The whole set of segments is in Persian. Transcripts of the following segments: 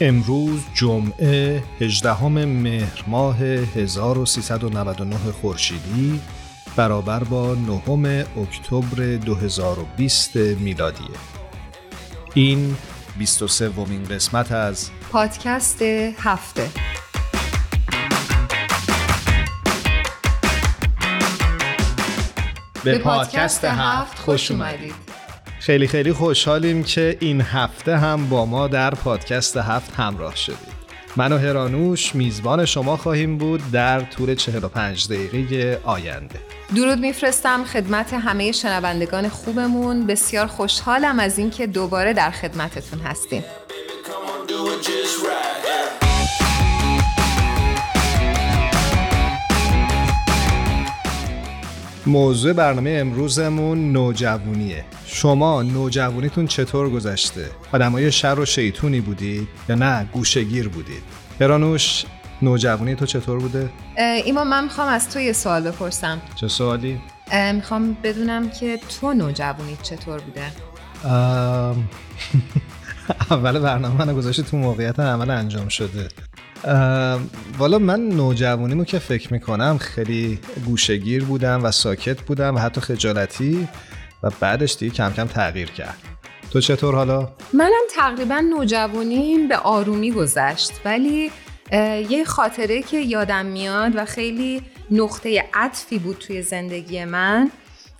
امروز جمعه 18 مهر ماه 1399 خورشیدی برابر با 9 اکتبر 2020 میلادیه. این 23 ومین قسمت از پادکست هفته. به پادکست هفت خوش اومدید. خیلی خیلی خوشحالیم که این هفته هم با ما در پادکست هفت همراه شدید. من و هرانوش میزبان شما خواهیم بود در طول 45 دقیقه آینده. درود میفرستم خدمت همه شنوندگان خوبمون. بسیار خوشحالم از اینکه دوباره در خدمتتون هستیم. موضوع برنامه امروزمون نوجوانیه شما نوجوانیتون چطور گذشته؟ آدمای شر و شیطونی بودید یا نه گوشگیر بودید؟ هرانوش نوجوانی تو چطور بوده؟ ایما من می‌خوام از تو یه سوال بپرسم چه سوالی؟ می‌خوام بدونم که تو نوجوانی چطور بوده؟ اول برنامه من گذاشته تو موقعیت عمل انجام شده والا من نوجوانیمو که فکر می‌کنم خیلی گوشگیر بودم و ساکت بودم و حتی خجالتی و بعدش دیگه کم کم تغییر کرد. تو چطور حالا؟ منم تقریبا نوجوانیم به آرومی گذشت. ولی یه خاطره که یادم میاد و خیلی نقطه عطفی بود توی زندگی من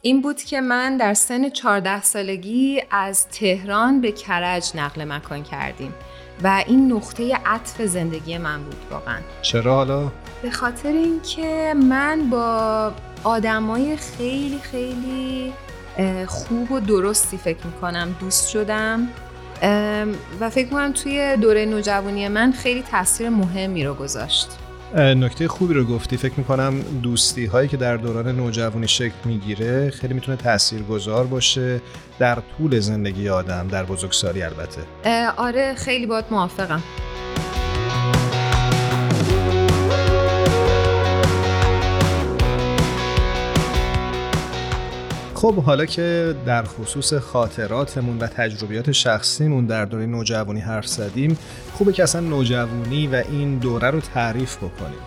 این بود که من در سن 14 سالگی از تهران به کرج نقل مکان کردیم. و این نقطه عطف زندگی من بود واقعا چرا حالا؟ به خاطر اینکه من با آدمای خیلی خیلی خوب و درستی فکر می‌کنم دوست شدم و فکر کنم توی دوره نوجوانی من خیلی تاثیر مهمی رو گذاشت نکته خوبی رو گفتی. فکر می‌کنم دوستی هایی که در دوران نوجوانی شکل می‌گیره خیلی می‌تونه تأثیر گذار باشه در طول زندگی آدم در بزرگسالی البته. آره خیلی باید موافقم. خب حالا که در خصوص خاطراتمون و تجربیات شخصیمون در دوره نوجوانی حرف زدیم خوبه که اصلا نوجوانی و این دوره رو تعریف بکنیم.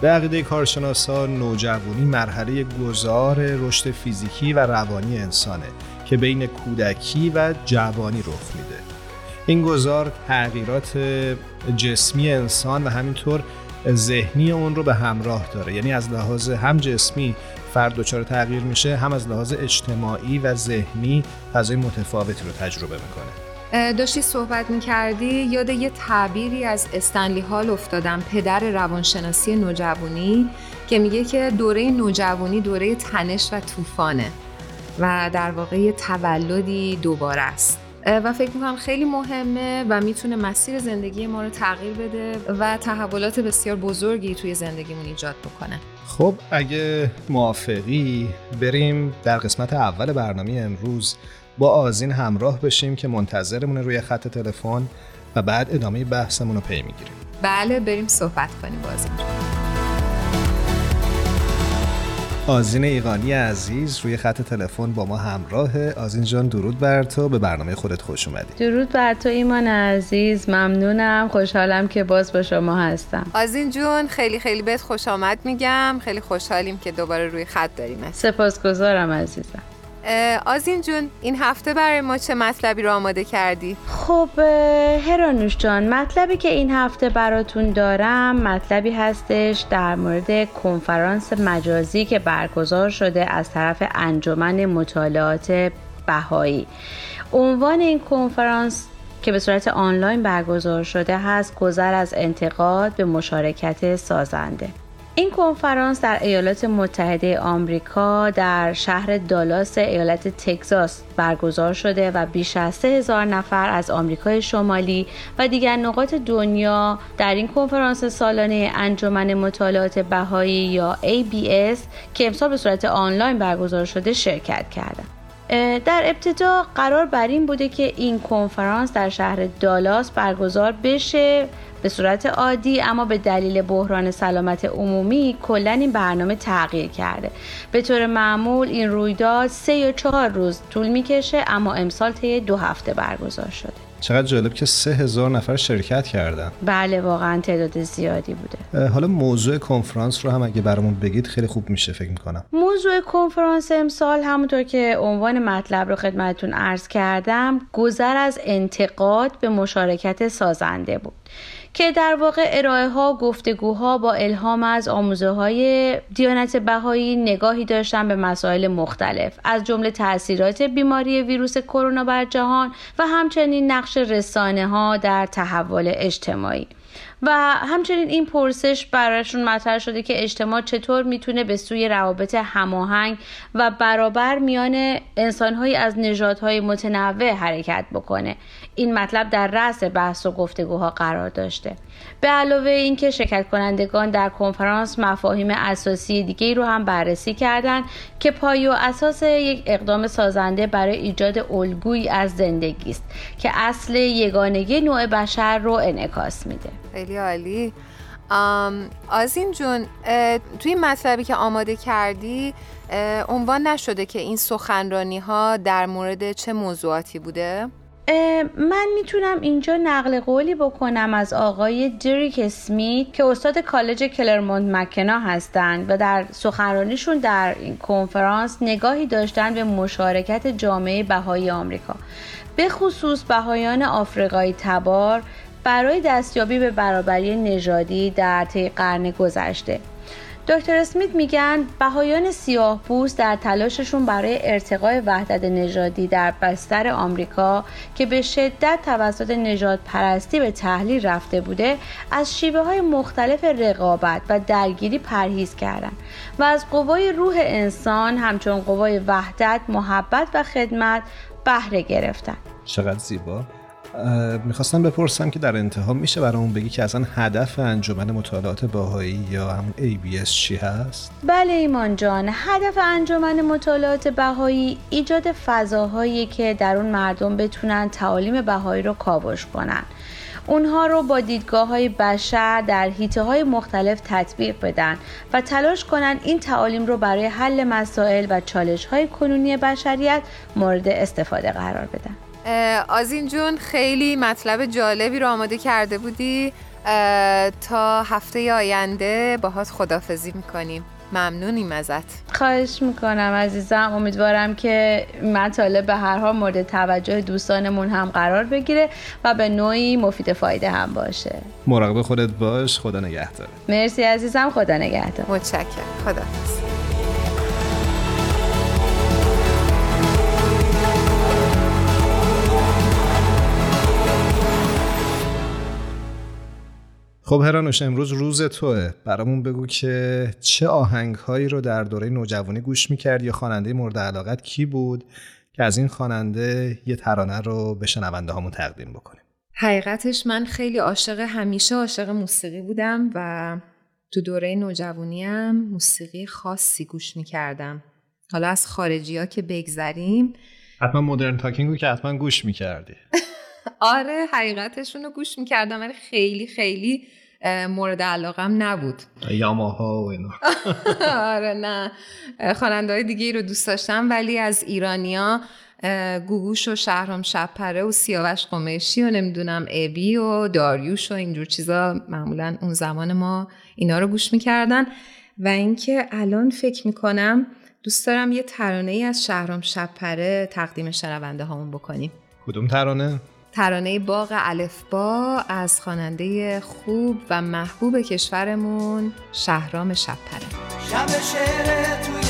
به عقیده کارشناسا نوجوانی مرحله گذار رشد فیزیکی و روانی انسانه که بین کودکی و جوانی رخ میده. این گذار تغییرات جسمی انسان و همینطور ذهنی اون رو به همراه داره. یعنی از لحاظ هم جسمی فرد دچار تغییر میشه هم از لحاظ اجتماعی و ذهنی فضای متفاوتی رو تجربه می‌کنه. داشتی صحبت می‌کردی یاد یه تعبیری از استنلی هال افتادم پدر روانشناسی نوجوانی که میگه که دوره نوجوانی دوره تنش و طوفانه و در واقع تولدی دوباره است. و فکر می‌کنم خیلی مهمه و می‌تونه مسیر زندگی ما رو تغییر بده و تحولات بسیار بزرگی توی زندگیمون ایجاد بکنه. خب اگه موافقی بریم در قسمت اول برنامه امروز با آزین همراه بشیم که منتظرمون روی خط تلفن و بعد ادامه بحثمون رو پی می‌گیریم. بله بریم صحبت کنیم با آزین آزین ایقانی عزیز روی خط تلفن با ما همراه. آزین جان درود بر تو. به برنامه خودت خوش اومدی. درود بر تو ایمان عزیز. ممنونم. خوشحالم که باز با شما هستم. آزین جون خیلی خیلی بهت خوش آمد میگم. خیلی خوشحالیم که دوباره روی خط داریم. سپاسگزارم عزیزم. آزین جون این هفته برای ما چه مطلبی رو آماده کردی؟ خب هرانوش جان مطلبی که این هفته براتون دارم مطلبی هستش در مورد کنفرانس مجازی که برگزار شده از طرف انجمن مطالعات بهایی عنوان این کنفرانس که به صورت آنلاین برگزار شده هست گذر از انتقاد به مشارکت سازنده این کنفرانس در ایالات متحده آمریکا در شهر دالاس ایالت تگزاس برگزار شده و بیش از 3000 نفر از آمریکای شمالی و دیگر نقاط دنیا در این کنفرانس سالانه انجمن مطالعات بهایی یا ABS که امسال به صورت آنلاین برگزار شده شرکت کردند. در ابتدا قرار بر این بوده که این کنفرانس در شهر دالاس برگزار بشه به صورت عادی اما به دلیل بحران سلامت عمومی کلا این برنامه تغییر کرده. به طور معمول این رویداد سه یا چهار روز طول می‌کشه اما امسال طی دو هفته برگزار شده. چقدر جالب که سه هزار نفر شرکت کردن. بله واقعا تعداد زیادی بوده. حالا موضوع کنفرانس رو هم اگه برامون بگید خیلی خوب میشه فکر می‌کنم. موضوع کنفرانس امسال همونطور که عنوان مطلب رو خدمتتون عرض کردم گذر از انتقاد به مشارکت سازنده بود. که در واقع ارائه ها گفتگوها با الهام از آموزه های دیانت بهایی نگاهی داشتن به مسائل مختلف از جمله تاثیرات بیماری ویروس کرونا بر جهان و همچنین نقش رسانه ها در تحول اجتماعی. و همچنین این پرسش براشون مطرح شده که اجتماع چطور می‌تونه به سوی روابط هماهنگ و برابر میان انسانهایی از نژادهای متنوع حرکت بکنه. این مطلب در رأس بحث و گفتگوها قرار داشته. به علاوه اینکه شرکت کنندگان در کنفرانس مفاهیم اساسی دیگه رو هم بررسی کردند که پای و اساس یک اقدام سازنده برای ایجاد الگویی از زندگی است که اصل یگانگی نوع بشر رو انعکاس میده. خیلی عالی. آزین جون توی مطلبی که آماده کردی عنوان نشده که این سخنرانی ها در مورد چه موضوعاتی بوده؟ من می‌تونم اینجا نقل قولی بکنم از آقای دریک اسمیت که استاد کالج کلرموند مکنا هستند و در سخنرانیشون در این کنفرانس نگاهی داشتن به مشارکت جامعه بهایی آمریکا. به خصوص بهایان آفریقایی تبار برای دستیابی به برابری نژادی در طی قرن گذشته. دکتر اسمیت میگن بهایان سیاه پوست در تلاششون برای ارتقای وحدت نژادی در بستر آمریکا که به شدت توسط نژاد پرستی به تحلیل رفته بوده از شیوه های مختلف رقابت و درگیری پرهیز کردند و از قوای روح انسان همچون قوای وحدت، محبت و خدمت بهره گرفتن. چقدر زیبا؟ می‌خواستم بپرسم که در انتها میشه برامون بگی که اصلا هدف انجمن مطالعات باهایی یا همون ABS چی هست؟ بله ایمان جان هدف انجمن مطالعات بهایی ایجاد فضاهایی که در اون مردم بتونن تعالیم بهایی رو کاوش کنن اونها رو با دیدگاه های بشر در حیطه های مختلف تطبیق بدن و تلاش کنن این تعالیم رو برای حل مسائل و چالش های کنونی بشریت مورد استفاده قرار بدن آزین جون خیلی مطلب جالبی رو آماده کرده بودی. تا هفته آینده باهات خدافزی می‌کنیم. ممنونیم ازت. خواهش می‌کنم عزیزم. امیدوارم که مطالب به هر حال مورد توجه دوستانمون هم قرار بگیره و به نوعی مفید فایده هم باشه. مراقب خودت باش. خدا نگهدار. مرسی عزیزم. خدا نگهدار. متشکرم. خدا خب هرانوش امروز روز توه. برامون بگو که چه آهنگ هایی رو در دوره نوجوانی گوش می‌کرد یا خواننده مورد علاقت کی بود که از این خواننده یه ترانه رو به شنونده هامون تقدیم بکنیم؟ حقیقتش من خیلی عاشق همیشه عاشق موسیقی بودم و تو دوره نوجوانیم موسیقی خاصی گوش می‌کردم. حالا از خارجی ها که بگذریم. حتما مدرن تاکینگ رو که حتما گوش می‌کردی. آره حقیقتشون رو گوش می‌کردم ولی خیلی خیلی مورد علاقم نبود. یاماها و اینا. آره نه. خواننده های دیگه رو دوست داشتم ولی از ایرانیا گوگوش و شهرام شپره و سیاوش قمیشی و نمی‌دونم ابی و داریوش و اینجور چیزا معمولا اون زمان ما اینا رو گوش می‌کردن. و اینکه الان فکر می‌کنم دوست دارم یه ترانه ای از شهرام شبپره تقدیم شنونده هامون بکنیم. کدوم ترانه؟ ترانه باغ الفبا از خواننده خوب و محبوب کشورمون شهرام شبپره. شب شعر توی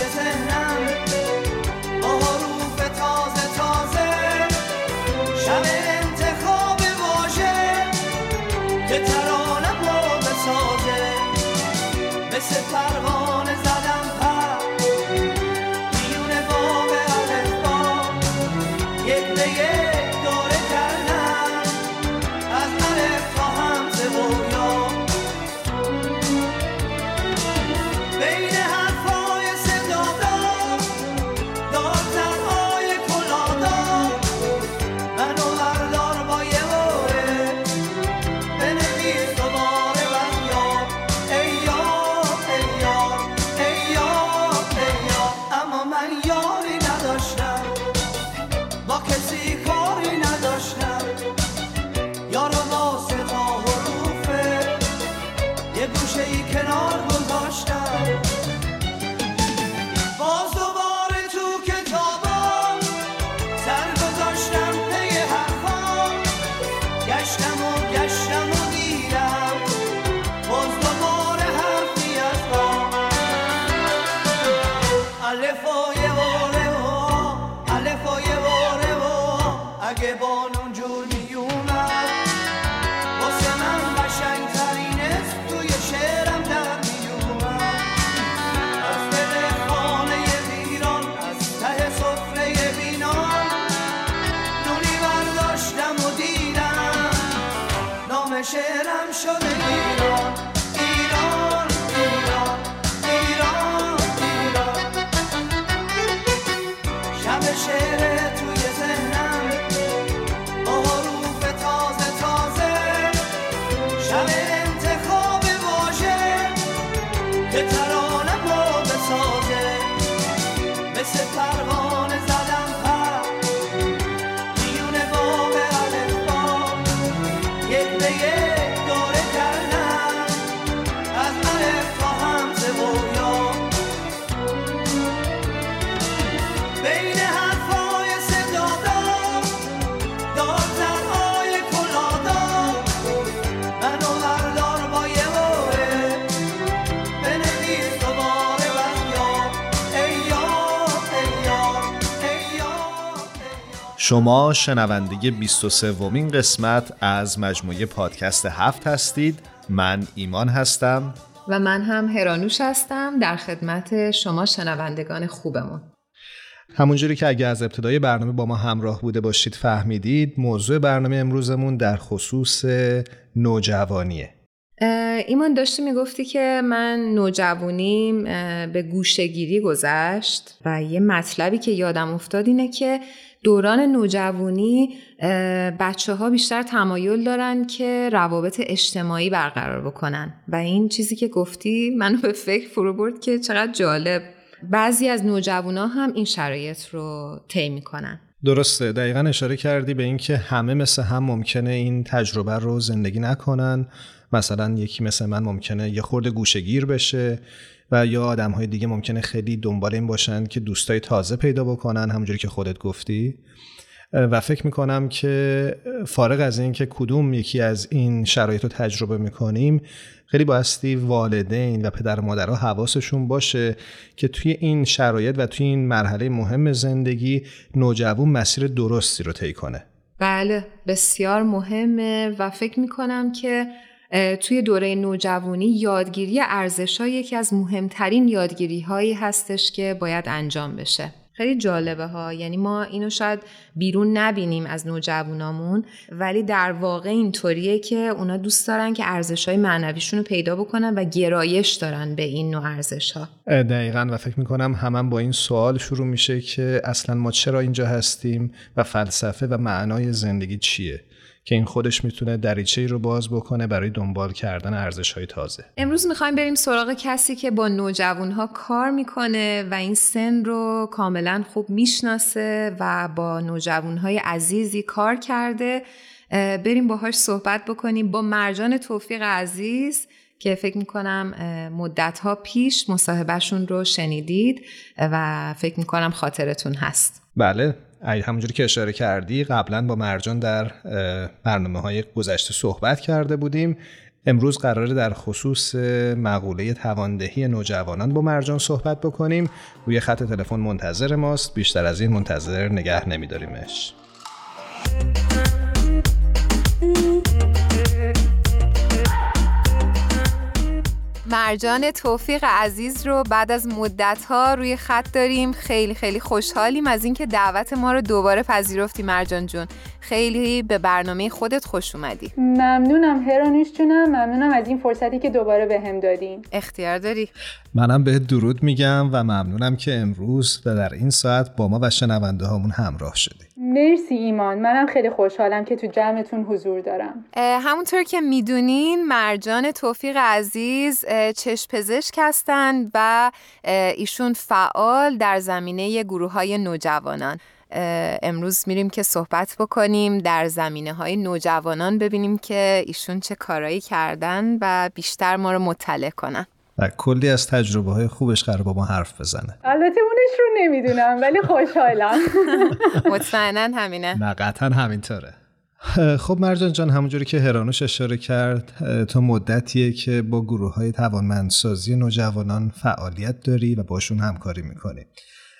شما شنونده 23 ومین قسمت از مجموعه پادکست هفت هستید. من ایمان هستم. و من هم هرانوش هستم در خدمت شما شنوندگان خوبمون. همونجوری که اگه از ابتدای برنامه با ما همراه بوده باشید فهمیدید موضوع برنامه امروزمون در خصوص نوجوانیه. ایمان داشتی می‌گفتی که من نوجوانیم به گوشگیری گذشت و یه مطلبی که یادم افتاد اینه که دوران نوجوانی بچه ها بیشتر تمایل دارن که روابط اجتماعی برقرار بکنن. و این چیزی که گفتی منو به فکر فرو برد که چقدر جالب. بعضی از نوجوانا هم این شرایط رو طی می‌کنن. درسته. دقیقا اشاره کردی به اینکه همه مثل هم ممکنه این تجربه رو زندگی نکنن. مثلا یکی مثل من ممکنه یه خورده گوشگیر بشه. و یا آدم های دیگه ممکنه خیلی دنبال این باشن که دوستای تازه پیدا بکنن همونجوری که خودت گفتی. و فکر می‌کنم که فارغ از این که کدوم یکی از این شرایط رو تجربه می‌کنیم خیلی بایستی والدین و پدر و مادرها حواسشون باشه که توی این شرایط و توی این مرحله مهم زندگی نوجوان مسیر درستی رو طی کنه. بله بسیار مهمه و فکر می‌کنم که توی دوره نوجوانی یادگیری ارزش ها یکی از مهمترین یادگیری هایی هستش که باید انجام بشه. خیلی جالبه ها. یعنی ما اینو شاید بیرون نبینیم از نوجوانامون ولی در واقع اینطوریه که اونا دوست دارن که ارزش های معنویشون رو پیدا بکنن و گرایش دارن به این نوع ارزش ها دقیقا و فکر می‌کنم همان با این سوال شروع میشه که اصلا ما چرا اینجا هستیم و فلسفه و معنای زندگی چیه؟ که این خودش می‌تونه دریچه رو باز بکنه برای دنبال کردن ارزش های تازه. امروز می‌خوایم بریم سراغ کسی که با نوجوان ها کار می‌کنه و این سن رو کاملا خوب می‌شناسه و با نوجوان های عزیزی کار کرده. بریم باهاش صحبت بکنیم. با مرجان توفیق عزیز که فکر می‌کنم مدت ها پیش مصاحبهشون رو شنیدید و فکر می‌کنم خاطرتون هست. بله. همونجوری که اشاره کردی قبلا با مرجان در برنامه های گذشته صحبت کرده بودیم. امروز قراره در خصوص مقوله تواندهی نوجوانان با مرجان صحبت بکنیم. روی خط تلفن منتظر ماست. بیشتر از این منتظر نگه نمیداریمش. مرجان توفیق عزیز رو بعد از مدت ها روی خط داریم. خیلی خیلی خوشحالیم از اینکه دعوت ما رو دوباره پذیرفتی مرجان جون. خیلی به برنامه خودت خوش اومدی. ممنونم هرانوش جونم. ممنونم از این فرصتی که دوباره به هم دادین. اختیار داری؟ منم به درود میگم و ممنونم که امروز و در این ساعت با ما و شنونده هامون همراه شدی. مرسی ایمان. منم خیلی خوشحالم که تو جمعتون حضور دارم. همونطور که می‌دونین مرجان توفیق عزیز چشم پزشک هستند و ایشون فعال در زمینه گروه های نوجوانان. امروز میریم که صحبت بکنیم در زمینه های نوجوانان ببینیم که ایشون چه کارایی کردن و بیشتر ما رو مطلع کنن. و کلی از تجربه های خوبش قرار با ما حرف بزنه. البته اونش رو نمی‌دونم ولی خوشحالم. مطمئنا همینه. نه قطعا همینطوره. خب مرجان جان همونجوری که هرانوش اشاره کرد تا مدتیه که با گروه های توانمندسازی نوجوانان فعالیت داری و باشون همکاری می‌کنی.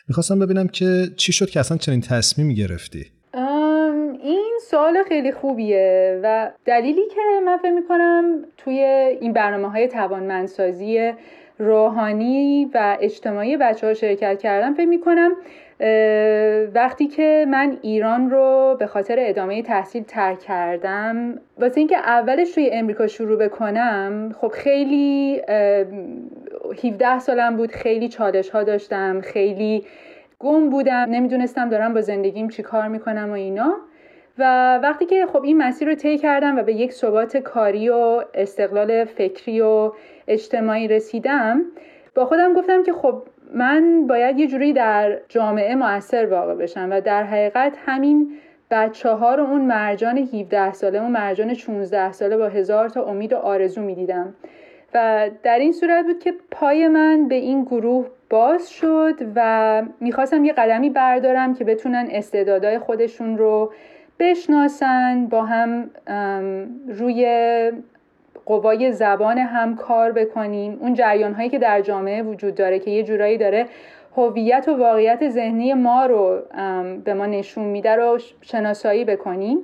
می‌خواستم ببینم که چی شد که اصلا چنین تصمیمی گرفتی؟ این سوال خیلی خوبیه و دلیلی که من فکر می‌کنم توی این برنامه های توانمندسازی روحانی و اجتماعی بچه ها شرکت کردم فکر می‌کنم وقتی که من ایران رو به خاطر ادامه تحصیل ترک کردم واسه اینکه اولش توی امریکا شروع بکنم خب خیلی 17 سالم بود خیلی چالش ها داشتم خیلی گم بودم نمی‌دونستم دارم با زندگیم چی کار می‌کنم و اینا. و وقتی که خب این مسیر رو طی کردم و به یک ثبات کاری و استقلال فکری و اجتماعی رسیدم با خودم گفتم که خب من باید یه جوری در جامعه موثر واقع بشم و در حقیقت همین بچه ها رو اون مرجان 17 ساله اون مرجان 16 ساله با هزار تا امید و آرزو می‌دیدم. و در این صورت بود که پای من به این گروه باز شد و می‌خواستم یه قدمی بردارم که بتونن استعدادهای خودشون رو بشناسن با هم روی قوای زبان هم کار بکنیم. اون جریان هایی که در جامعه وجود داره که یه جورایی داره هویت و واقعیت ذهنی ما رو به ما نشون میده رو شناسایی بکنیم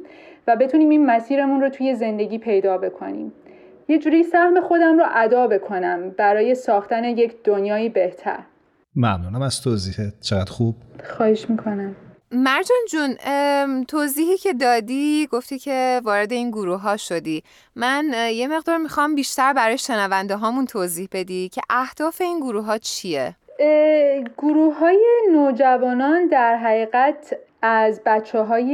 و بتونیم این مسیرمون رو توی زندگی پیدا بکنیم. یه جوری سهم خودم رو ادا بکنم برای ساختن یک دنیایی بهتر. ممنونم از توضیحت. چقدر خوب؟ خواهش می‌کنم. مرجان جون توضیحی که دادی گفتی که وارد این گروه ها شدی من یه مقدار می‌خوام بیشتر برای شنونده هامون توضیح بدی که اهداف این گروه ها چیه؟ گروه های نوجوانان در حقیقت از بچه های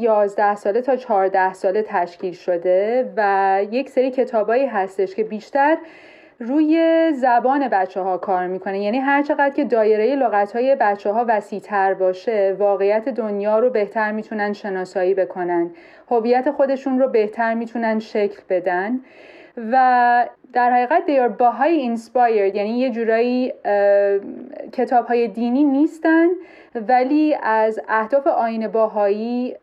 11 ساله تا 14 ساله تشکیل شده و یک سری کتابایی هستش که بیشتر روی زبان بچه ها کار می‌کنه. یعنی هر چقدر که دایره لغت های بچه ها وسیع تر باشه واقعیت دنیا رو بهتر می‌تونن شناسایی بکنن. هویت خودشون رو بهتر می‌تونن شکل بدن. و در حقیقت they are Baha'i inspired یعنی یه جورایی کتاب های دینی نیستن ولی از اهداف آین باهایی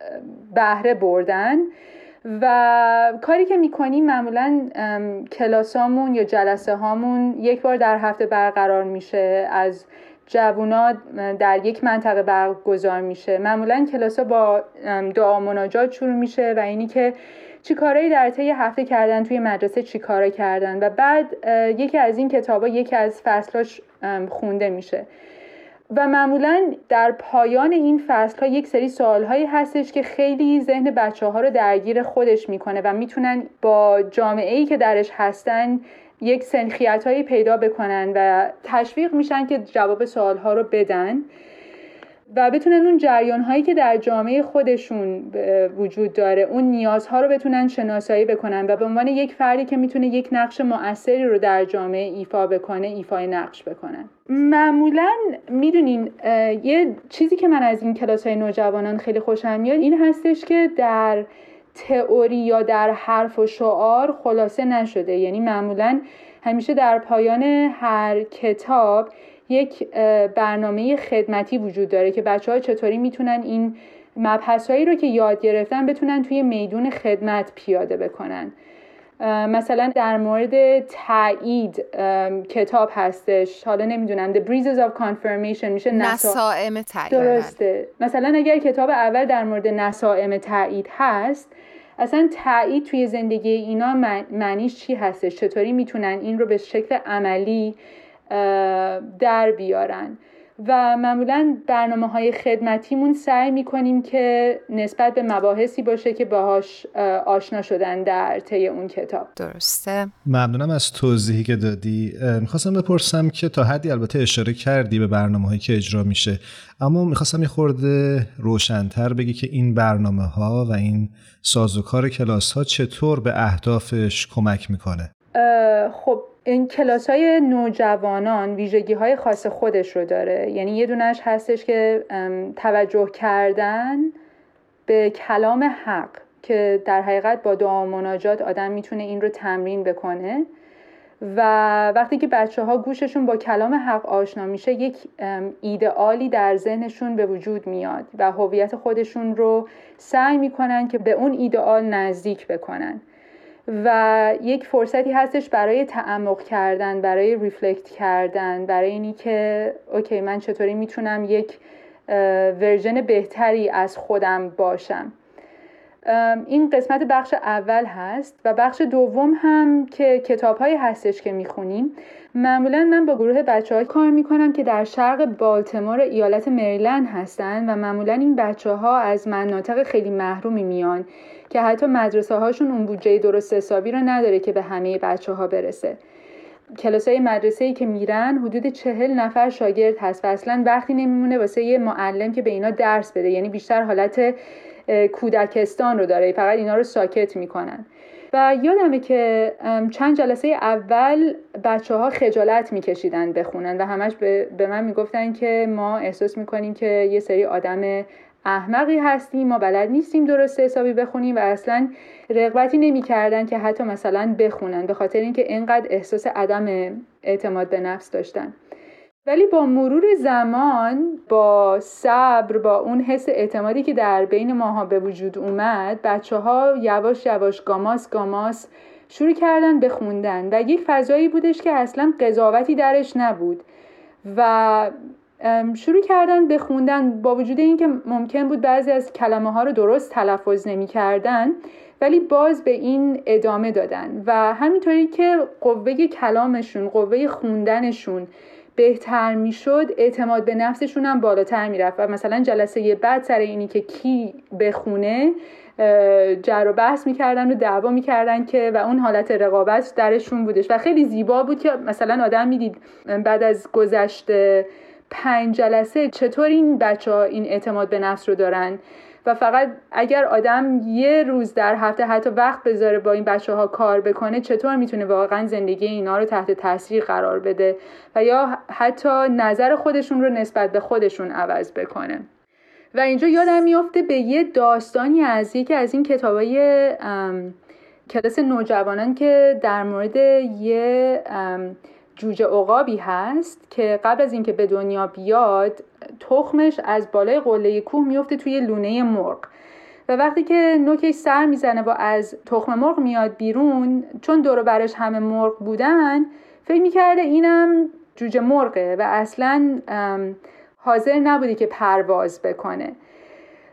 بهره بردن. و کاری که می‌کنیم معمولا کلاسامون یا جلسه هامون یک بار در هفته برقرار میشه. از جوونا در یک منطقه برگزار میشه. معمولا کلاس ها با دعا مناجات شروع میشه و اینی که چی کارایی در طی هفته کردن توی مدرسه چی کردن. و بعد یکی از این کتابا یکی از فصلاش خونده میشه. و معمولا در پایان این فصل ها یک سری سوال هایی هستش که خیلی ذهن بچه ها رو درگیر خودش می‌کنه و می‌تونن با جامعه ای که درش هستن یک سنخیت هایی پیدا بکنن و تشویق میشن که جواب سوال ها رو بدن. و بتونن اون جریان هایی که در جامعه خودشون وجود داره اون نیازها رو بتونن شناسایی بکنن و به عنوان یک فردی که می‌تونه یک نقش مؤثری رو در جامعه ایفا بکنه ایفای نقش بکنن. معمولا می‌دونین یه چیزی که من از این کلاس های نوجوانان خیلی خوشم میاد این هستش که در تئوری یا در حرف و شعار خلاصه نشده. یعنی معمولا همیشه در پایان هر کتاب یک برنامه خدمتی وجود داره که بچه ها چطوری می‌تونن این مبحث هایی رو که یاد گرفتن بتونن توی میدون خدمت پیاده بکنن. مثلا در مورد تایید کتاب هستش. حالا نمی‌دونم The Breezes of Confirmation میشه نسائم تایید. درسته. مثلا اگر کتاب اول در مورد نسائم تایید هست اصلا تایید توی زندگی اینا معنیش چی هستش؟ چطوری می‌تونن این رو به شکل عملی در بیارن. و معمولا برنامه های خدمتیمون سعی می‌کنیم که نسبت به مباحثی باشه که باهاش آشنا شدن در طی اون کتاب. درسته. ممنونم از توضیحی که دادی. می‌خواستم بپرسم که تا حدی البته اشاره کردی به برنامه هایی که اجرا میشه اما می‌خواستم یه خورده روشنتر بگی که این برنامه ها و این سازوکار کلاس ها چطور به اهدافش کمک می‌کنه؟ خب این کلاس های نوجوانان ویژگی های خاص خودش رو داره. یعنی یه دونش هستش که توجه کردن به کلام حق که در حقیقت با دعا و مناجات آدم می‌تونه این رو تمرین بکنه. و وقتی که بچه ها گوششون با کلام حق آشنا میشه یک ایدئالی در ذهنشون به وجود میاد و هویت خودشون رو سعی می‌کنن که به اون ایدئال نزدیک بکنن. و یک فرصتی هستش برای تعمق کردن برای reflect کردن برای اینی که okay من چطوری می‌تونم یک version بهتری از خودم باشم. این قسمت بخش اول هست و بخش دوم هم که کتاب هایی هستش که می‌خونیم. معمولا من با گروه بچه های کار می‌کنم که در شرق بالتیمور ایالت مریلند هستن و معمولا این بچه ها از مناطق خیلی محرومی میان. که حتی مدرسه هاشون اون بودجه درست حسابی رو نداره که به همه بچه ها برسه. کلاس های مدرسه ای که میرن حدود چهل نفر شاگرد هست و اصلا وقتی نمیمونه واسه یه معلم که به اینا درس بده. یعنی بیشتر حالت کودکستان رو داره. فقط اینا رو ساکت می‌کنن. و یادمه که چند جلسه اول بچه ها خجالت میکشیدن بخونن و همش به من می‌گفتن که ما احساس می‌کنیم که یه سری آدم احمقی هستیم ما بلد نیستیم درست حسابی بخونیم و اصلا رغبتی نمی‌کردن که حتی مثلا بخونن به خاطر اینکه اینقدر احساس عدم اعتماد به نفس داشتن. ولی با مرور زمان با صبر با اون حس اعتمادی که در بین ماها به وجود اومد بچه ها یواش یواش گاماس گاماس شروع کردن بخوندن و یک فضایی بودش که اصلا قضاوتی درش نبود و شروع کردن به خوندن با وجود اینکه ممکن بود بعضی از کلمه ها رو درست تلفظ نمی کردن ولی باز به این ادامه دادن و همینطوری که قوه کلامشون قوه خوندنشون بهتر می‌شد اعتماد به نفسشون هم بالاتر می‌رفت و مثلا جلسه بعد سر اینی که کی بخونه جر و بحث می‌کردن و دعوا می‌کردن که و اون حالت رقابت درشون بودش و خیلی زیبا بود که مثلا آدم می‌دید بعد از گذشته پنج جلسه چطور این بچه ها این اعتماد به نفس رو دارن؟ و فقط اگر آدم یه روز در هفته حتی وقت بذاره با این بچه ها کار بکنه چطور می‌تونه واقعا زندگی اینا رو تحت تاثیر قرار بده؟ و یا حتی نظر خودشون رو نسبت به خودشون عوض بکنه؟ و اینجا یادم میافته به یه داستانی از یکی از این کتابای کلاس نوجوانان که در مورد یه جوجه عقابی هست که قبل از اینکه به دنیا بیاد تخمش از بالای قله کوه میفته توی لونه مرغ. و وقتی که نوکش سر می‌زنه و از تخم مرغ میاد بیرون چون دور برش همه مرغ بودن فکر می‌کرده اینم جوجه مرغه و اصلا حاضر نبودی که پرواز بکنه.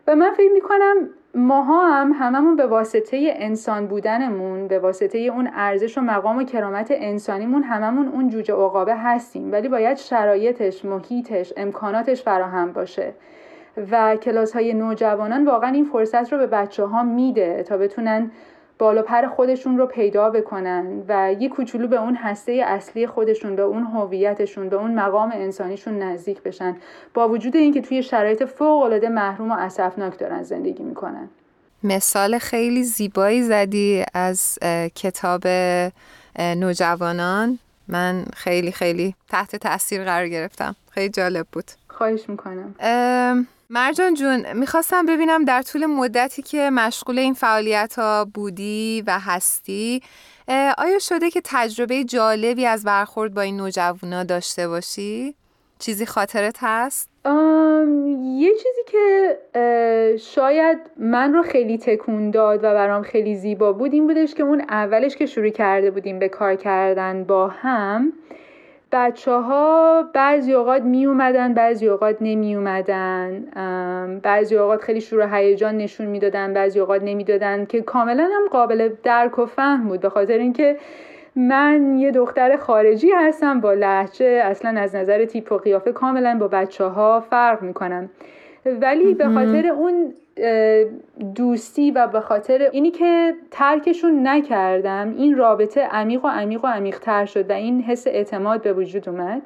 و من فکر می‌کنم ماها هم هممون به واسطه انسان بودنمون به واسطه اون ارزش و مقام و کرامت انسانیمون هممون اون جوجه عقابه هستیم. ولی باید شرایطش محیطش امکاناتش فراهم باشه. و کلاس های نوجوانان واقعا این فرصت رو به بچه ها میده تا بتونن بالا پر خودشون رو پیدا بکنن و یه کوچولو به اون هسته اصلی خودشون به اون هویتشون به اون مقام انسانیشون نزدیک بشن. با وجود اینکه توی شرایط فوق العاده محروم و اسفناک دارن زندگی می‌کنن. مثال خیلی زیبایی زدی از کتاب نوجوانان. من خیلی خیلی تحت تاثیر قرار گرفتم. خیلی جالب بود. خواهش می‌کنم. مرجان جون می‌خواستم ببینم در طول مدتی که مشغول این فعالیت ها بودی و هستی آیا شده که تجربه جالبی از برخورد با این نوجوانا داشته باشی؟ چیزی خاطرت هست؟ یه چیزی که شاید من رو خیلی تکون داد و برام خیلی زیبا بود این بودش که اون اولش که شروع کرده بودیم به کار کردن با هم بچه ها بعضی اوقات می اومدن بعضی اوقات نمی اومدن بعضی اوقات خیلی شروع هیجان نشون می‌دادن بعضی اوقات نمی‌دادن که کاملا هم قابل درک و فهم بود. به خاطر اینکه من یه دختر خارجی هستم با لحجه اصلا از نظر تیپ و قیافه کاملا با بچه ها فرق می‌کنم. ولی به خاطر اون دوستی و به خاطر اینی که ترکشون نکردم این رابطه عمیق و عمیق و عمیق تر شد و این حس اعتماد به وجود اومد.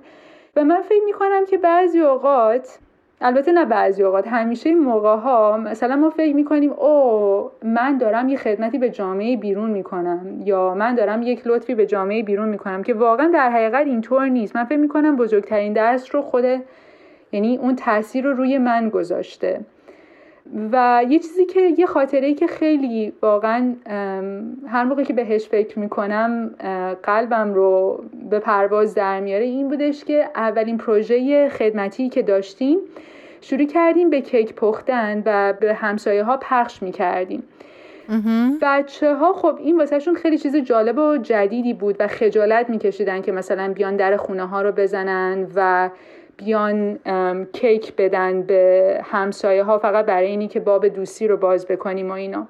و من فکر می‌کنم که بعضی اوقات البته نه بعضی اوقات همیشه این موقع ها مثلا ما فکر می‌کنیم او من دارم یه خدمتی به جامعه بیرون می‌کنم یا من دارم یک لطفی به جامعه بیرون می‌کنم که واقعا در حقیقت اینطور نیست. من فکر می‌کنم بزرگترین درس رو خود یعنی اون تاثیر رو روی من گذاشته. و یه چیزی که یه خاطره ای که خیلی واقعا هر موقع که بهش فکر می‌کنم قلبم رو به پرواز در میاره این بودش که اولین پروژه خدمتی که داشتیم شروع کردیم به کیک پختن و به همسایه ها پخش می‌کردیم. بچه ها خب این واسهشون خیلی چیز جالب و جدیدی بود و خجالت میکشیدن که مثلا بیان در خونه ها رو بزنن و بیان کیک بدن به همسایه ها فقط برای اینی که باب دوستی رو باز بکنیم و اینا.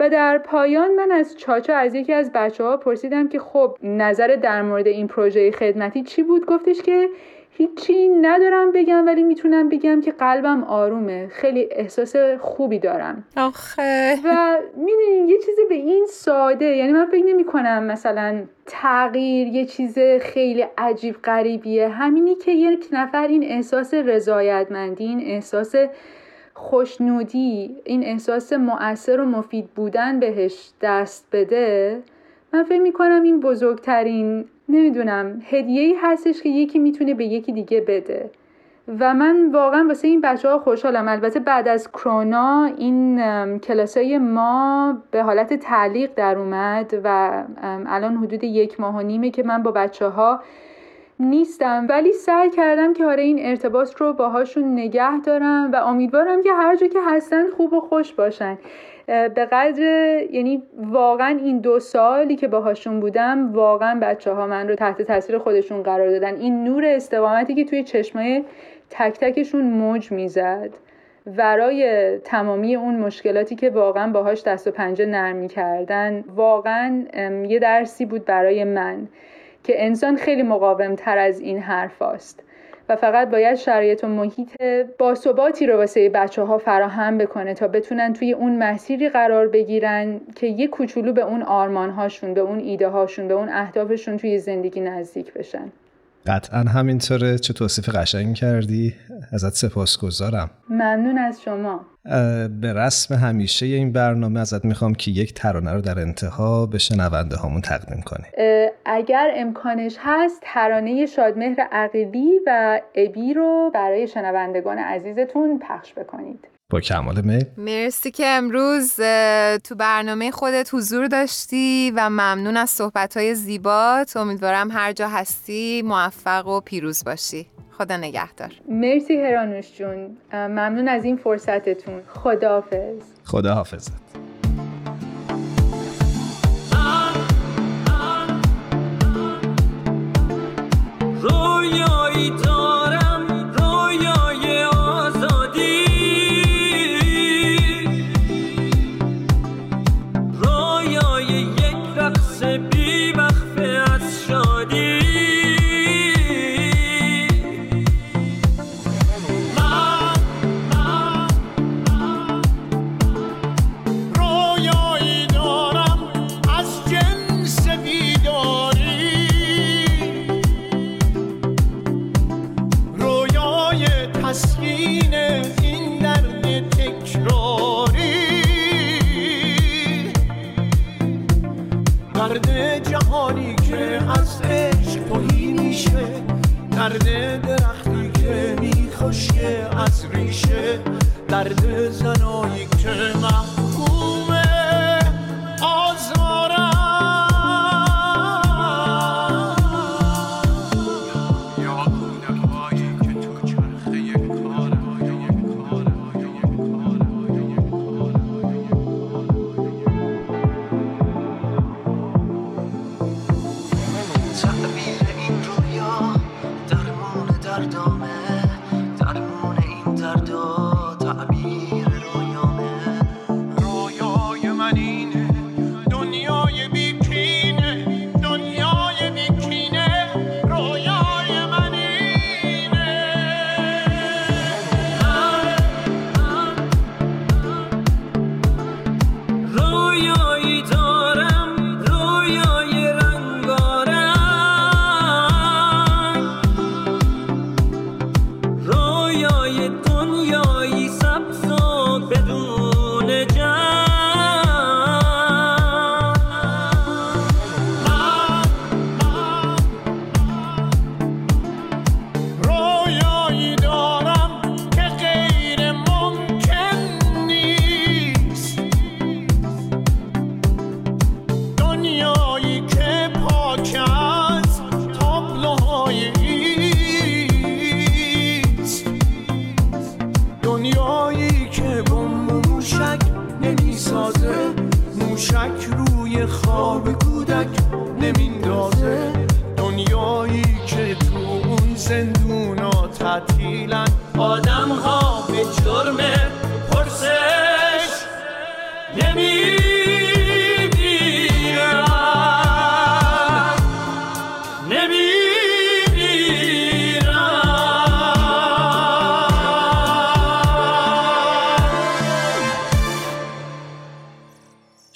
و در پایان من از چاچا از یکی از بچه ها پرسیدم که خب نظر در مورد این پروژه خدمتی چی بود؟ گفتش که هیچی ندارم بگم ولی می‌تونم بگم که قلبم آرومه. خیلی احساس خوبی دارم. آخه. و می‌دونین یه چیزی به این ساده یعنی من فکر نمی کنم مثلا تغییر یه چیز خیلی عجیب غریبیه. همینی که یک نفر این احساس رضایتمندی این احساس خوشنودی این احساس مؤثر و مفید بودن بهش دست بده من فکر می‌کنم این بزرگترین نمی‌دونم. هدیه ای هستش که یکی می‌تونه به یکی دیگه بده. و من واقعا واسه این بچه ها خوشحالم. البته بعد از کرونا این کلاسای ما به حالت تعلیق در اومد و الان حدود یک ماه و نیمه که من با بچه ها نیستم. ولی سعی کردم که آره این ارتباط رو باهاشون نگه دارم و امیدوارم که هر جا که هستن خوب و خوش باشن. به قدر یعنی واقعا این دو سالی که باهاشون بودم واقعا بچه ها من رو تحت تاثیر خودشون قرار دادن. این نور استقامتی که توی چشمای تک تکشون موج می‌زد ورای تمامی اون مشکلاتی که واقعا باهاش دست و پنجه نرم کردن واقعا یه درسی بود برای من که انسان خیلی مقاوم تر از این حرف است فقط باید شرایط و محیط باثباتی رو واسه بچه ها فراهم بکنه تا بتونن توی اون مسیری قرار بگیرن که یه کوچولو به اون آرمان هاشون به اون ایده هاشون به اون اهدافشون توی زندگی نزدیک بشن. قطعا همینطوره. چه توصیف قشنگ کردی. ازت سپاسگزارم ممنون از شما. به رسم همیشه این برنامه ازت می‌خوام که یک ترانه رو در انتها به شنونده هامون تقدیم کنی. اگر امکانش هست ترانه شادمهر عقیلی و ابی رو برای شنوندگان عزیزتون پخش بکنید. با کمال میل. مرسی که امروز تو برنامه خودت حضور داشتی و ممنون از صحبتهای زیبات. امیدوارم هر جا هستی موفق و پیروز باشی. خدا نگهدار. مرسی هرانوش جون. ممنون از این فرصتتون. خداحافظ. خداحافظت رویایی دارم درد درختی که میخوشه از ریشه درد زنایی که محکوم تعطیلن. آدم ها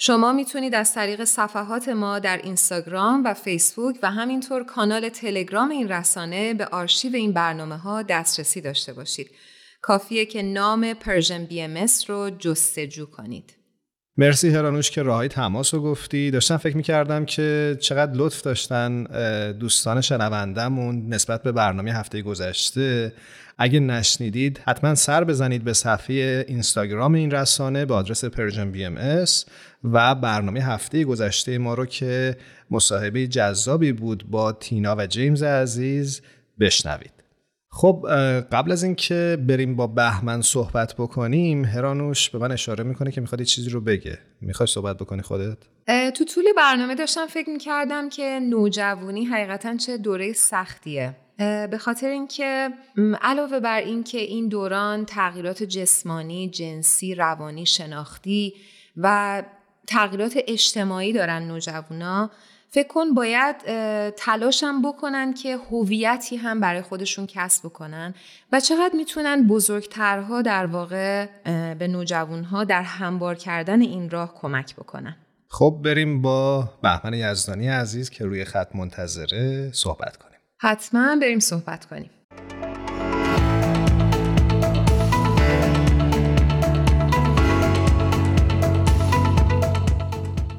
شما می‌تونید از طریق صفحات ما در اینستاگرام و فیسبوک و همینطور کانال تلگرام این رسانه به آرشیو این برنامه ها دسترسی داشته باشید. کافیه که نام Persian BM رو جستجو کنید. مرسی هرانوش که راه‌های تماس رو گفتی داشتم فکر می‌کردم که چقدر لطف داشتن دوستان شنوندمون نسبت به برنامه هفته گذشته اگه نشنیدید حتما سر بزنید به صفحه اینستاگرام این رسانه با آدرس Persian BM و برنامه هفته گذشته ما رو که مصاحبه جذابی بود با تینا و جیمز عزیز بشنوید. خب قبل از اینکه بریم با بهمن صحبت بکنیم هرانوش به من اشاره می‌کنه که می‌خواد یه چیزی رو بگه. می‌خوای صحبت بکنی خودت؟ تو طول برنامه داشتم فکر می‌کردم که نوجوانی حقیقتا چه دوره سختیه. به خاطر اینکه علاوه بر اینکه این دوران تغییرات جسمانی، جنسی، روانی، شناختی و تغییرات اجتماعی دارن نوجوانا. فکر کن باید تلاشم بکنن که هویتی هم برای خودشون کسب بکنن و چقدر می‌تونن بزرگترها در واقع به نوجوانها در همبار کردن این راه کمک بکنن. خب بریم با بهمن یزدانی عزیز که روی خط منتظره صحبت کنیم. حتما بریم صحبت کنیم.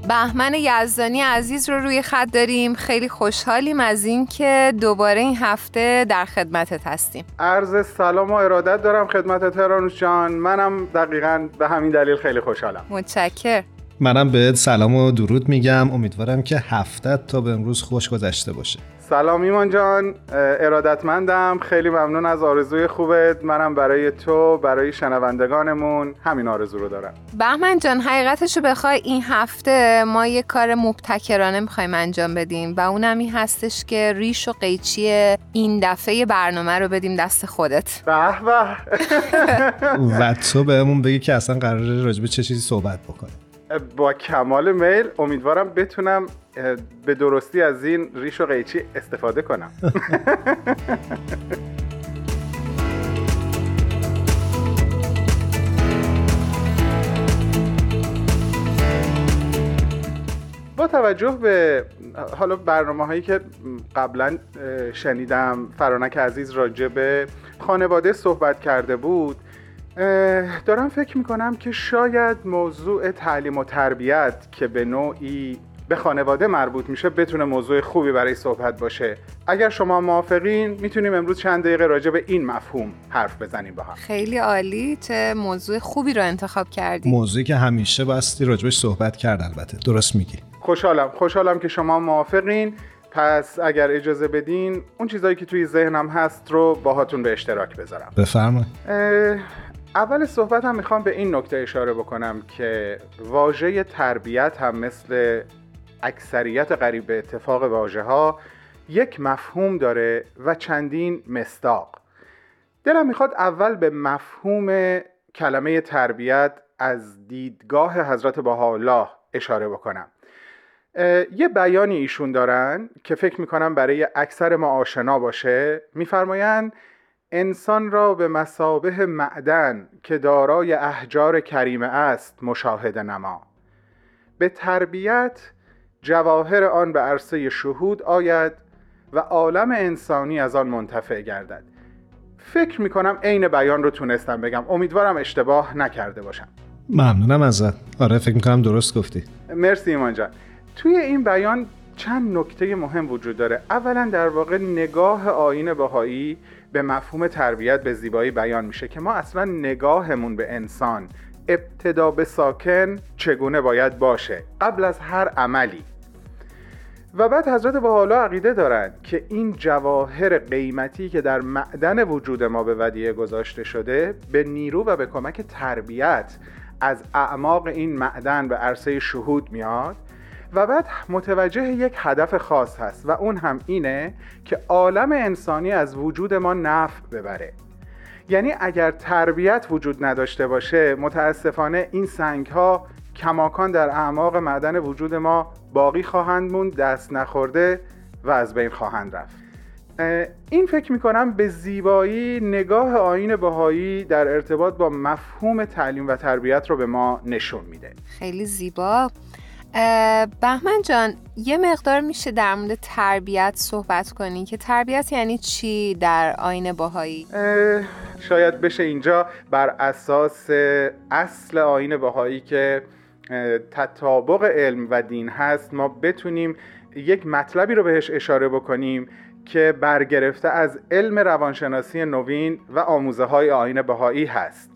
بهمن یزدانی عزیز رو روی خط داریم. خیلی خوشحالیم از اینکه دوباره این هفته در خدمتت هستیم. عرض سلام و ارادت دارم خدمت ترانوش جان. منم دقیقا به همین دلیل خیلی خوشحالم. متشکر منم بهت سلام و درود میگم. امیدوارم که هفتت تا به امروز خوش گذشته باشه. سلام ایمان جان. ارادتمندم. خیلی ممنون از آرزوی خوبت. منم برای تو برای شنوندگانمون همین آرزو رو دارم. بهمن جان حقیقتش رو بخوای این هفته ما یه کار مبتکرانه می‌خوایم انجام بدیم و اونم این هستش که ریش و قیچی این دفعه برنامه رو بدیم دست خودت. به به. و تو بهمون بگی که اصلا قراره راجبه چه چیزی صحبت بکنیم. با کمال میل امیدوارم بتونم به درستی از این ریش و قیچی استفاده کنم. با توجه به حالا برنامه هایی که قبلا شنیدم فرانک عزیز راجع به خانواده صحبت کرده بود دارم فکر می‌کنم که شاید موضوع تعلیم و تربیت که به نوعی به خانواده مربوط میشه بتونه موضوع خوبی برای صحبت باشه. اگر شما موافقین می‌تونیم امروز چند دقیقه راجع به این مفهوم حرف بزنیم با هم. خیلی عالی. چه موضوع خوبی رو انتخاب کردی. موضوعی که همیشه باستی راجبش صحبت کرد البته. درست میگی. خوشحالم. خوشحالم که شما موافقین. پس اگر اجازه بدین اون چیزایی که توی ذهنم هست رو باهاتون به اشتراک بذارم. بفرمایید. اول صحبت هم می‌خوام به این نکته اشاره بکنم که واژه تربیت هم مثل اکثریت قریب به اتفاق واژه ها یک مفهوم داره و چندین مستاق دلم می‌خواد اول به مفهوم کلمه تربیت از دیدگاه حضرت بهاءالله اشاره بکنم. یه بیانی ایشون دارن که فکر می‌کنم برای اکثر ما آشنا باشه. میفرمایند انسان را به مسابه معدن که دارای احجار کریمه است مشاهده نما. به تربیت جواهر آن به عرصه شهود آید و عالم انسانی از آن منتفع گردد. فکر می‌کنم عین بیان رو تونستم بگم. امیدوارم اشتباه نکرده باشم. ممنونم ازت. آره فکر می‌کنم درست گفتی. مرسی ایمان جان. توی این بیان چند نکته مهم وجود داره. اولا در واقع نگاه آین بهایی به مفهوم تربیت به زیبایی بیان میشه که ما اصلا نگاهمون به انسان ابتدا به ساکن چگونه باید باشه؟ قبل از هر عملی. و بعد حضرت بهاءالله عقیده دارند که این جواهر قیمتی که در معدن وجود ما به ودیعه گذاشته شده به نیرو و به کمک تربیت از اعماق این معدن به عرصه شهود میاد و بعد متوجه یک هدف خاص هست و اون هم اینه که عالم انسانی از وجود ما نفع ببره. یعنی اگر تربیت وجود نداشته باشه متاسفانه این سنگ ها کماکان در اعماق معدن وجود ما باقی خواهند موند دست نخورده و از بین خواهند رفت. این فکر می‌کنم به زیبایی نگاه آین بهایی در ارتباط با مفهوم تعلیم و تربیت رو به ما نشون میده. خیلی زیبا. بهمن جان یه مقدار میشه در مورد تربیت صحبت کنی که تربیت یعنی چی در آین باهایی اه، شاید بشه اینجا بر اساس اصل آین بهایی که تطابق علم و دین هست ما بتونیم یک مطلبی رو بهش اشاره بکنیم که برگرفته از علم روانشناسی نوین و آموزه های آین بهایی هست.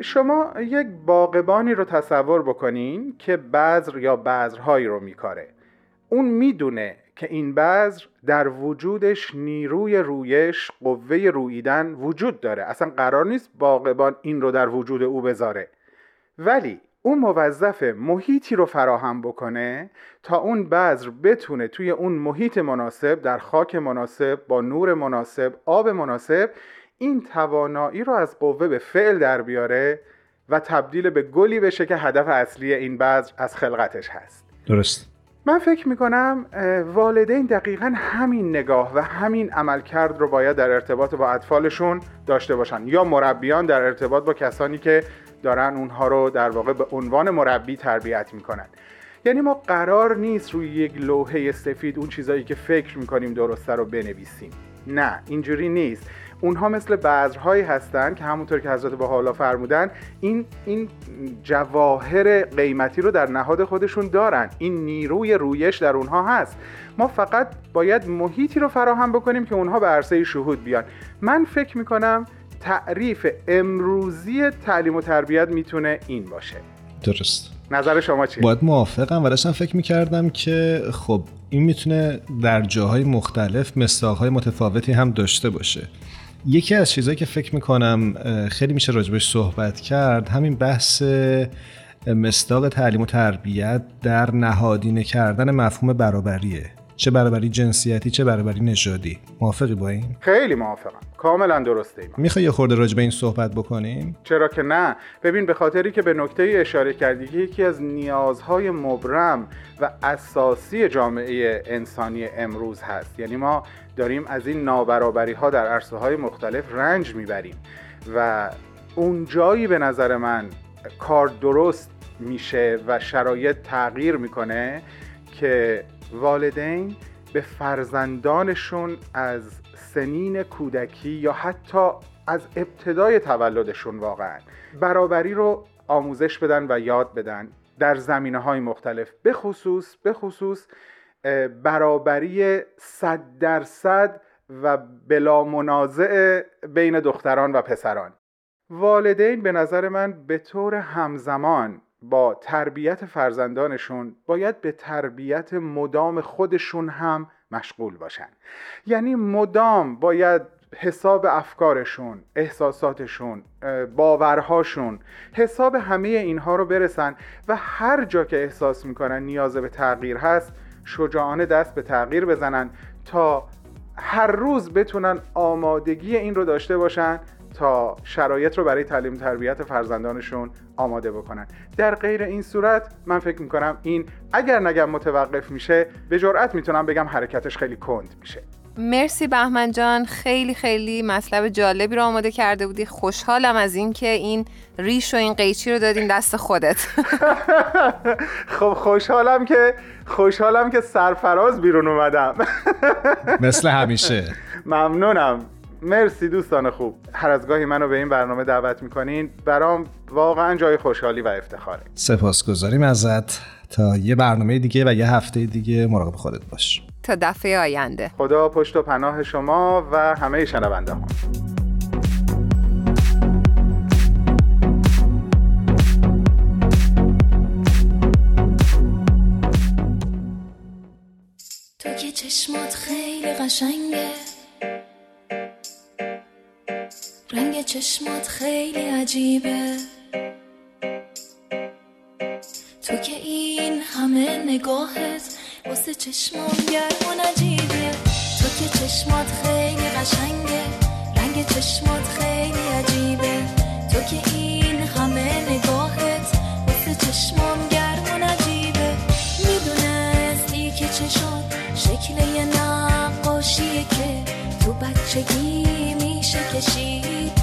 شما یک باغبانی رو تصور بکنین که بذر یا بذرهایی رو میکاره. اون می‌دونه که این بذر در وجودش نیروی رویش قوه رویدن وجود داره. اصلا قرار نیست باغبان این رو در وجود او بذاره. ولی اون موظف محیطی رو فراهم بکنه تا اون بذر بتونه توی اون محیط مناسب در خاک مناسب با نور مناسب آب مناسب این توانایی رو از قوه به فعل در بیاره و تبدیل به گلی بشه که هدف اصلی این بذر از خلقتش هست. درست. من فکر می‌کنم والدین دقیقا همین نگاه و همین عملکرد رو باید در ارتباط با اطفالشون داشته باشن. یا مربیان در ارتباط با کسانی که دارن اونها رو در واقع به عنوان مربی تربیت می‌کنن. یعنی ما قرار نیست روی یک لوحه سفید اون چیزایی که فکر می‌کنیم درسته رو بنویسیم. نه اینجوری نیست. اونها مثل بذرهایی هستند که همونطور که حضرت بهاءالله فرمودن این این جواهر قیمتی رو در نهاد خودشون دارن. این نیروی رویش در اونها هست. ما فقط باید محیطی رو فراهم بکنیم که اونها به عرصه شهود بیان. من فکر می‌کنم تعریف امروزی تعلیم و تربیت می‌تونه این باشه. درست. نظر شما چیه؟ باید موافقم. و داشتم فکر می‌کردم که خب این می‌تونه در جاهای مختلف مستاقهای متفاوتی هم داشته باشه. یکی از چیزهایی که فکر می‌کنم خیلی میشه راجبش صحبت کرد همین بحث مستاق تعلیم و تربیت در نهادینه کردن مفهوم برابریه. چه برابری جنسیتی چه برابری نژادی. موافقی با این؟ خیلی موافقم. کاملا درسته ایمان می‌خوای یه خورده راجع به این صحبت بکنیم؟ چرا که نه. ببین به خاطری که به نکته اشاره کردی که یکی از نیازهای مبرم و اساسی جامعه انسانی امروز هست. یعنی ما داریم از این نابرابری ها در عرصه های مختلف رنج می‌بریم و اون جایی به نظر من کار درست میشه و شرایط تغییر می‌کنه که والدین به فرزندانشون از سنین کودکی یا حتی از ابتدای تولدشون واقعا برابری رو آموزش بدن و یاد بدن در زمینه های مختلف. به خصوص به خصوص اه، برابری صد درصد و بلا منازع بین دختران و پسران. والدین به نظر من به طور همزمان با تربیت فرزندانشون باید به تربیت مدام خودشون هم مشغول باشن. یعنی مدام باید حساب افکارشون احساساتشون باورهاشون حساب همه اینها رو برسن و هر جا که احساس می‌کنن نیاز به تغییر هست شجاعانه دست به تغییر بزنن تا هر روز بتونن آمادگی این رو داشته باشن تا شرایط رو برای تعلیم تربیت فرزندانشون آماده بکنن. در غیر این صورت من فکر می‌کنم این اگر نگم متوقف میشه به جرئت می‌تونم بگم حرکتش خیلی کند میشه. مرسی بهمن جان. خیلی خیلی مطلب جالبی رو آماده کرده بودی. خوشحالم از اینکه این ریش و این قیچی رو دادیم دست خودت. خب خوشحالم که خوشحالم که سرفراز بیرون اومدم. مثل همیشه. ممنونم. مرسی دوستان خوب. هر از گاهی منو به این برنامه دعوت می‌کنین. برام واقعا جای خوشحالی و افتخاره. سپاسگزاریم ازت. تا یه برنامه دیگه و یه هفته دیگه مراقب خودت باش. تا دفعه آینده. خدا پشت و پناه شما و همه شنونده ها. تو که چشمات خیلی قشنگه. رنگ چشمات خیلی عجیبه. تو که این همه نگاهت چشمام گرم و نجیبه. تو که چشمات خیلی قشنگه. رنگ چشمات خیلی عجیبه. تو که این همه نگاهت واسه چشمام گرم و نجیبه. می‌دونستی که چشات شکل یه نقاشیه که تو بچگی میشه کشید.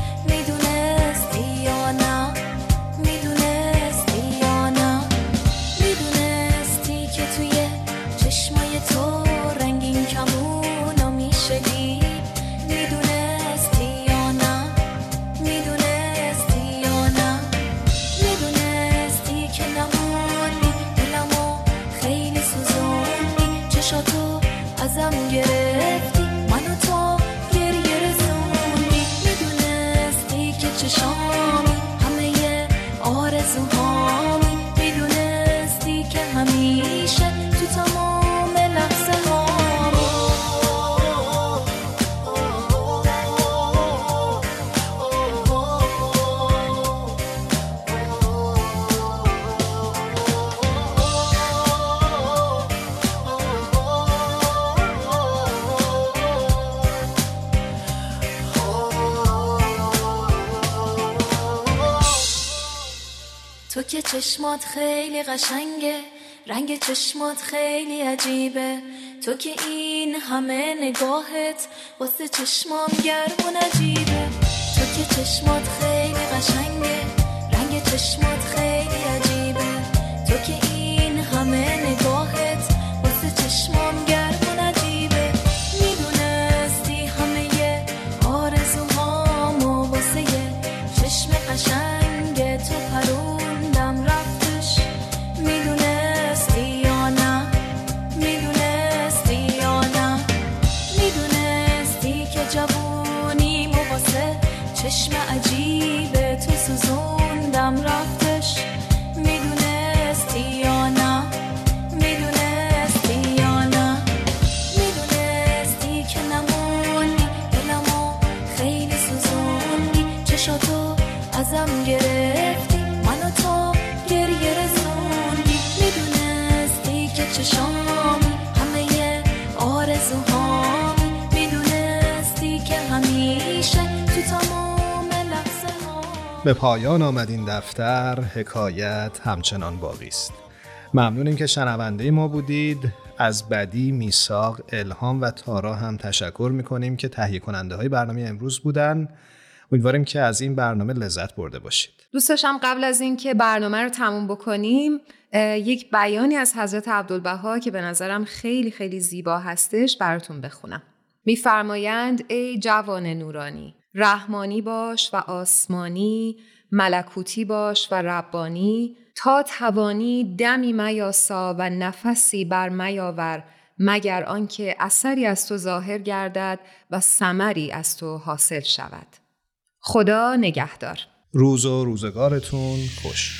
چشمات خیلی قشنگه. رنگ چشمات خیلی عجیبه. تو که این همه نگاهت واسه چشمام گرم و نجیبه. تو که چشمات خیلی قشنگه. رنگ چشمات خیلی عجیبه. تو که این همه نگاهت واسه چشمام به پایان آمد این دفتر حکایت همچنان باقی است. ممنونیم که شنونده ما بودید. از بدی، میساق، الهام و تارا هم تشکر می‌کنیم که تهیه کننده های برنامه امروز بودن. امیدواریم که از این برنامه لذت برده باشید. دوست داشتم قبل از اینکه برنامه رو تموم بکنیم یک بیانی از حضرت عبدالبها که به نظرم خیلی خیلی زیبا هستش براتون بخونم. میفرمایند ای جوان نورانی رحمانی باش و آسمانی ملکوتی باش و ربانی تا توانی دمی میاسا و نفسی بر میاور مگر آنکه اثری از تو ظاهر گردد و ثمری از تو حاصل شود. خدا نگهدار. روز و روزگارتون خوش.